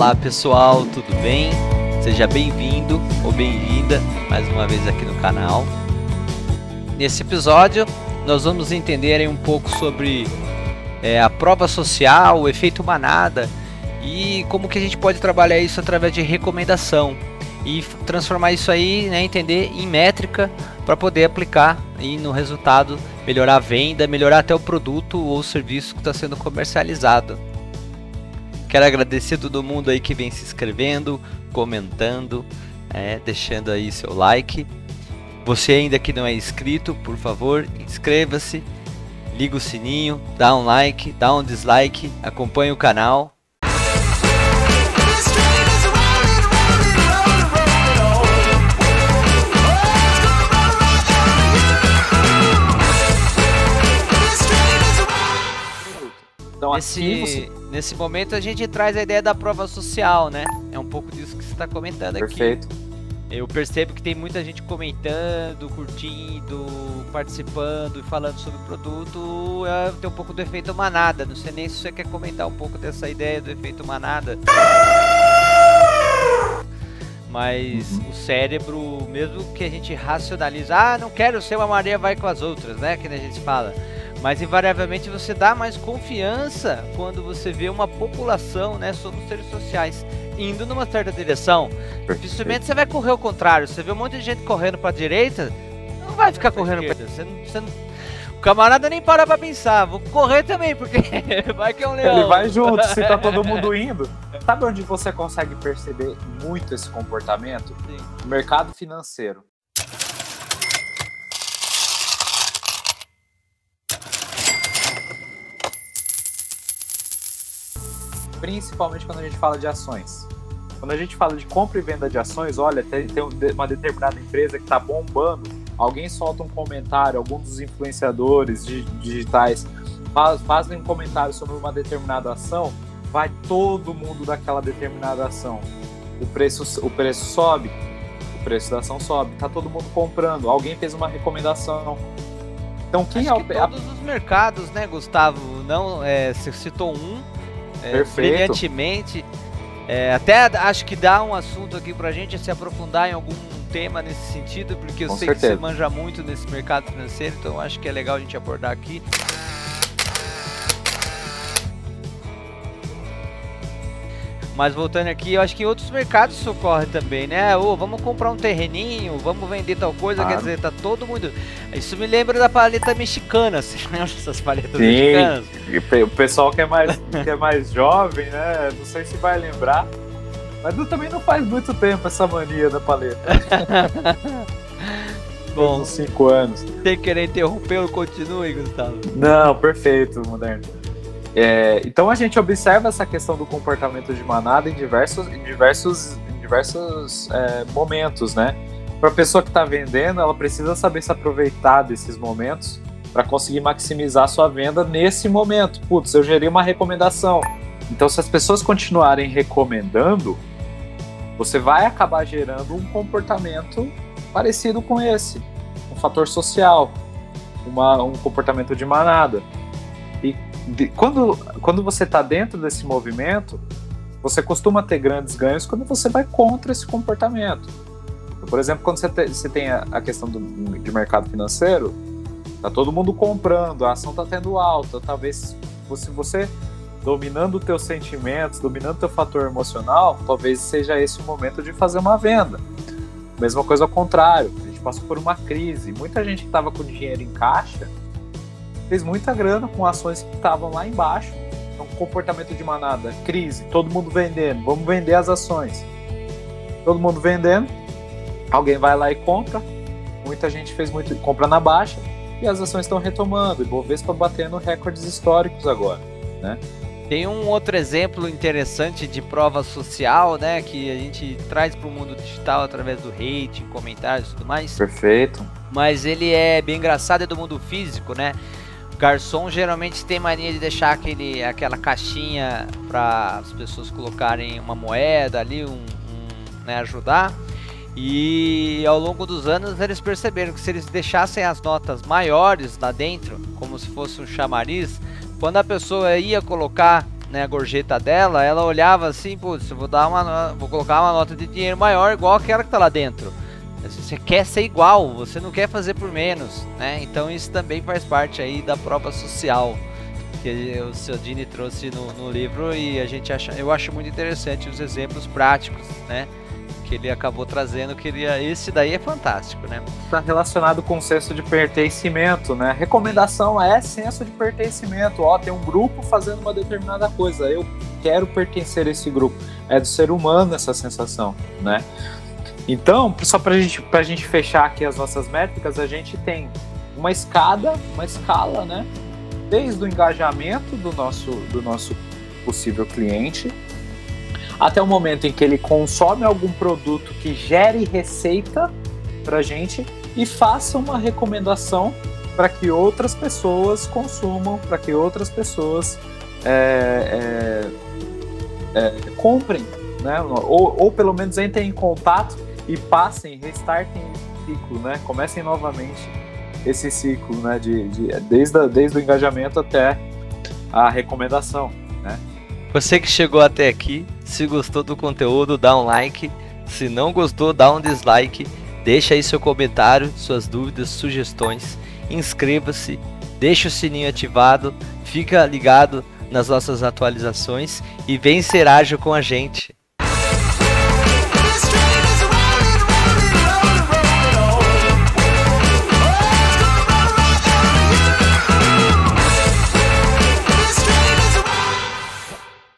Olá pessoal, tudo bem? Seja bem-vindo ou bem-vinda mais uma vez aqui no canal. Nesse episódio, nós vamos entender um pouco sobre é, a prova social, o efeito manada e como que a gente pode trabalhar isso através de recomendação e transformar isso aí, né, entender em métrica para poder aplicar e no resultado melhorar a venda, melhorar até o produto ou serviço que está sendo comercializado. Quero agradecer todo mundo aí que vem se inscrevendo, comentando, é, deixando aí seu like. Você ainda que não é inscrito, por favor, inscreva-se, liga o sininho, dá um like, dá um dislike, acompanhe o canal nesse, você... nesse momento a gente traz a ideia da prova social, né? É um pouco disso que você está comentando Perfeito. aqui. Perfeito. Eu percebo que tem muita gente comentando, curtindo, participando e falando sobre o produto. É, tem um pouco do efeito manada. Não sei nem se você quer comentar um pouco dessa ideia do efeito manada. Mas uhum. o cérebro, mesmo que a gente racionaliza, ah, não quero ser uma Maria vai com as outras, né? Que a gente fala. Mas invariavelmente você dá mais confiança quando você vê uma população, né? Somos seres sociais indo numa certa direção. Dificilmente você vai correr ao contrário. Você vê um monte de gente correndo para a direita, não vai ficar correndo para você não, você não... O camarada nem para pra pensar, vou correr também, porque vai que é um leão. Ele vai junto, se tá todo mundo indo. Sabe onde você consegue perceber muito esse comportamento? Sim. mercado financeiro. Principalmente quando a gente fala de ações. Quando a gente fala de compra e venda de ações, olha, tem, tem uma determinada empresa que está bombando, alguém solta um comentário, algum dos influenciadores digitais faz, fazem um comentário sobre uma determinada ação, vai todo mundo daquela determinada ação. O preço, o preço sobe, o preço da ação sobe, tá todo mundo comprando, alguém fez uma recomendação. Então quem Acho é o que todos os mercados, né, Gustavo? Não, é, você citou um, é, brilhantemente. É, até acho que dá um assunto aqui pra gente se aprofundar em algum tema nesse sentido, porque eu Com sei certeza. que você manja muito nesse mercado financeiro, então acho que é legal a gente abordar aqui. Mas voltando aqui, eu acho que outros mercados socorrem também, né? Ou oh, vamos comprar um terreninho, vamos vender tal coisa, quer dizer, tá todo mundo. Isso me lembra da paleta mexicana, você lembra dessas paletas Sim. mexicanas? O pessoal que é, mais, que é mais jovem, né? Não sei se vai lembrar. Mas também não faz muito tempo essa mania da paleta. Bom, uns 5 anos. Sem querer interromper, continue, Gustavo. Não, perfeito, moderno. É, então a gente observa essa questão do comportamento de manada em diversos, em diversos, em diversos é, momentos, né? Para a pessoa que está vendendo, ela precisa saber se aproveitar desses momentos para conseguir maximizar sua venda nesse momento. Putz, eu gerei uma recomendação. Então, se as pessoas continuarem recomendando, você vai acabar gerando um comportamento parecido com esse, um fator social, uma, um comportamento de manada. De, quando, quando você está dentro desse movimento, você costuma ter grandes ganhos quando você vai contra esse comportamento. Por exemplo, quando você, te, você tem a, a questão do, de mercado financeiro, tá todo mundo comprando, a ação tá tendo alta, talvez se você dominando os teus sentimentos, dominando teu fator emocional, talvez seja esse o momento de fazer uma venda. Mesma coisa ao contrário, a gente passou por uma crise, muita gente que estava com dinheiro em caixa fez muita grana com ações que estavam lá embaixo. Então, comportamento de manada, crise, todo mundo vendendo, vamos vender as ações. Todo mundo vendendo, alguém vai lá e compra. Muita gente fez muito compra na baixa e as ações estão retomando. E Bovespa batendo recordes históricos agora, né? Tem um outro exemplo interessante de prova social, né, que a gente traz para o mundo digital através do hate, comentários e tudo mais. Perfeito. Mas ele é bem engraçado, é do mundo físico, né? Garçom geralmente tem mania de deixar aquele, aquela caixinha para as pessoas colocarem uma moeda ali, um, um né, ajudar. E ao longo dos anos eles perceberam que se eles deixassem as notas maiores lá dentro, como se fosse um chamariz, quando a pessoa ia colocar né, a gorjeta dela, ela olhava assim, putz, vou dar uma, vou colocar uma nota de dinheiro maior igual aquela que tá lá dentro. Você quer ser igual, você não quer fazer por menos, né? Então isso também faz parte aí da prova social que o seu Dini trouxe no, no livro e a gente acha, eu acho muito interessante os exemplos práticos, né? que ele acabou trazendo, que ele, esse daí é fantástico, né? Está relacionado com o senso de pertencimento, né? Recomendação é senso de pertencimento. Ó, tem um grupo fazendo uma determinada coisa, eu quero pertencer a esse grupo. É do ser humano essa sensação, né? Então, só para gente, a gente fechar aqui as nossas métricas, a gente tem uma escada, uma escala, né? Desde o engajamento do nosso, do nosso possível cliente, até o momento em que ele consome algum produto que gere receita para a gente e faça uma recomendação para que outras pessoas consumam, para que outras pessoas é, é, é, comprem, né? Ou, ou, pelo menos entrem em contato e passem, restartem o ciclo, né? Comecem novamente esse ciclo, né? De, de desde, a, desde o engajamento até a recomendação, né? Você que chegou até aqui, se gostou do conteúdo, dá um like. Se não gostou, dá um dislike. Deixa aí seu comentário, suas dúvidas, sugestões. Inscreva-se, deixa o sininho ativado, fica ligado nas nossas atualizações e vem ser ágil com a gente.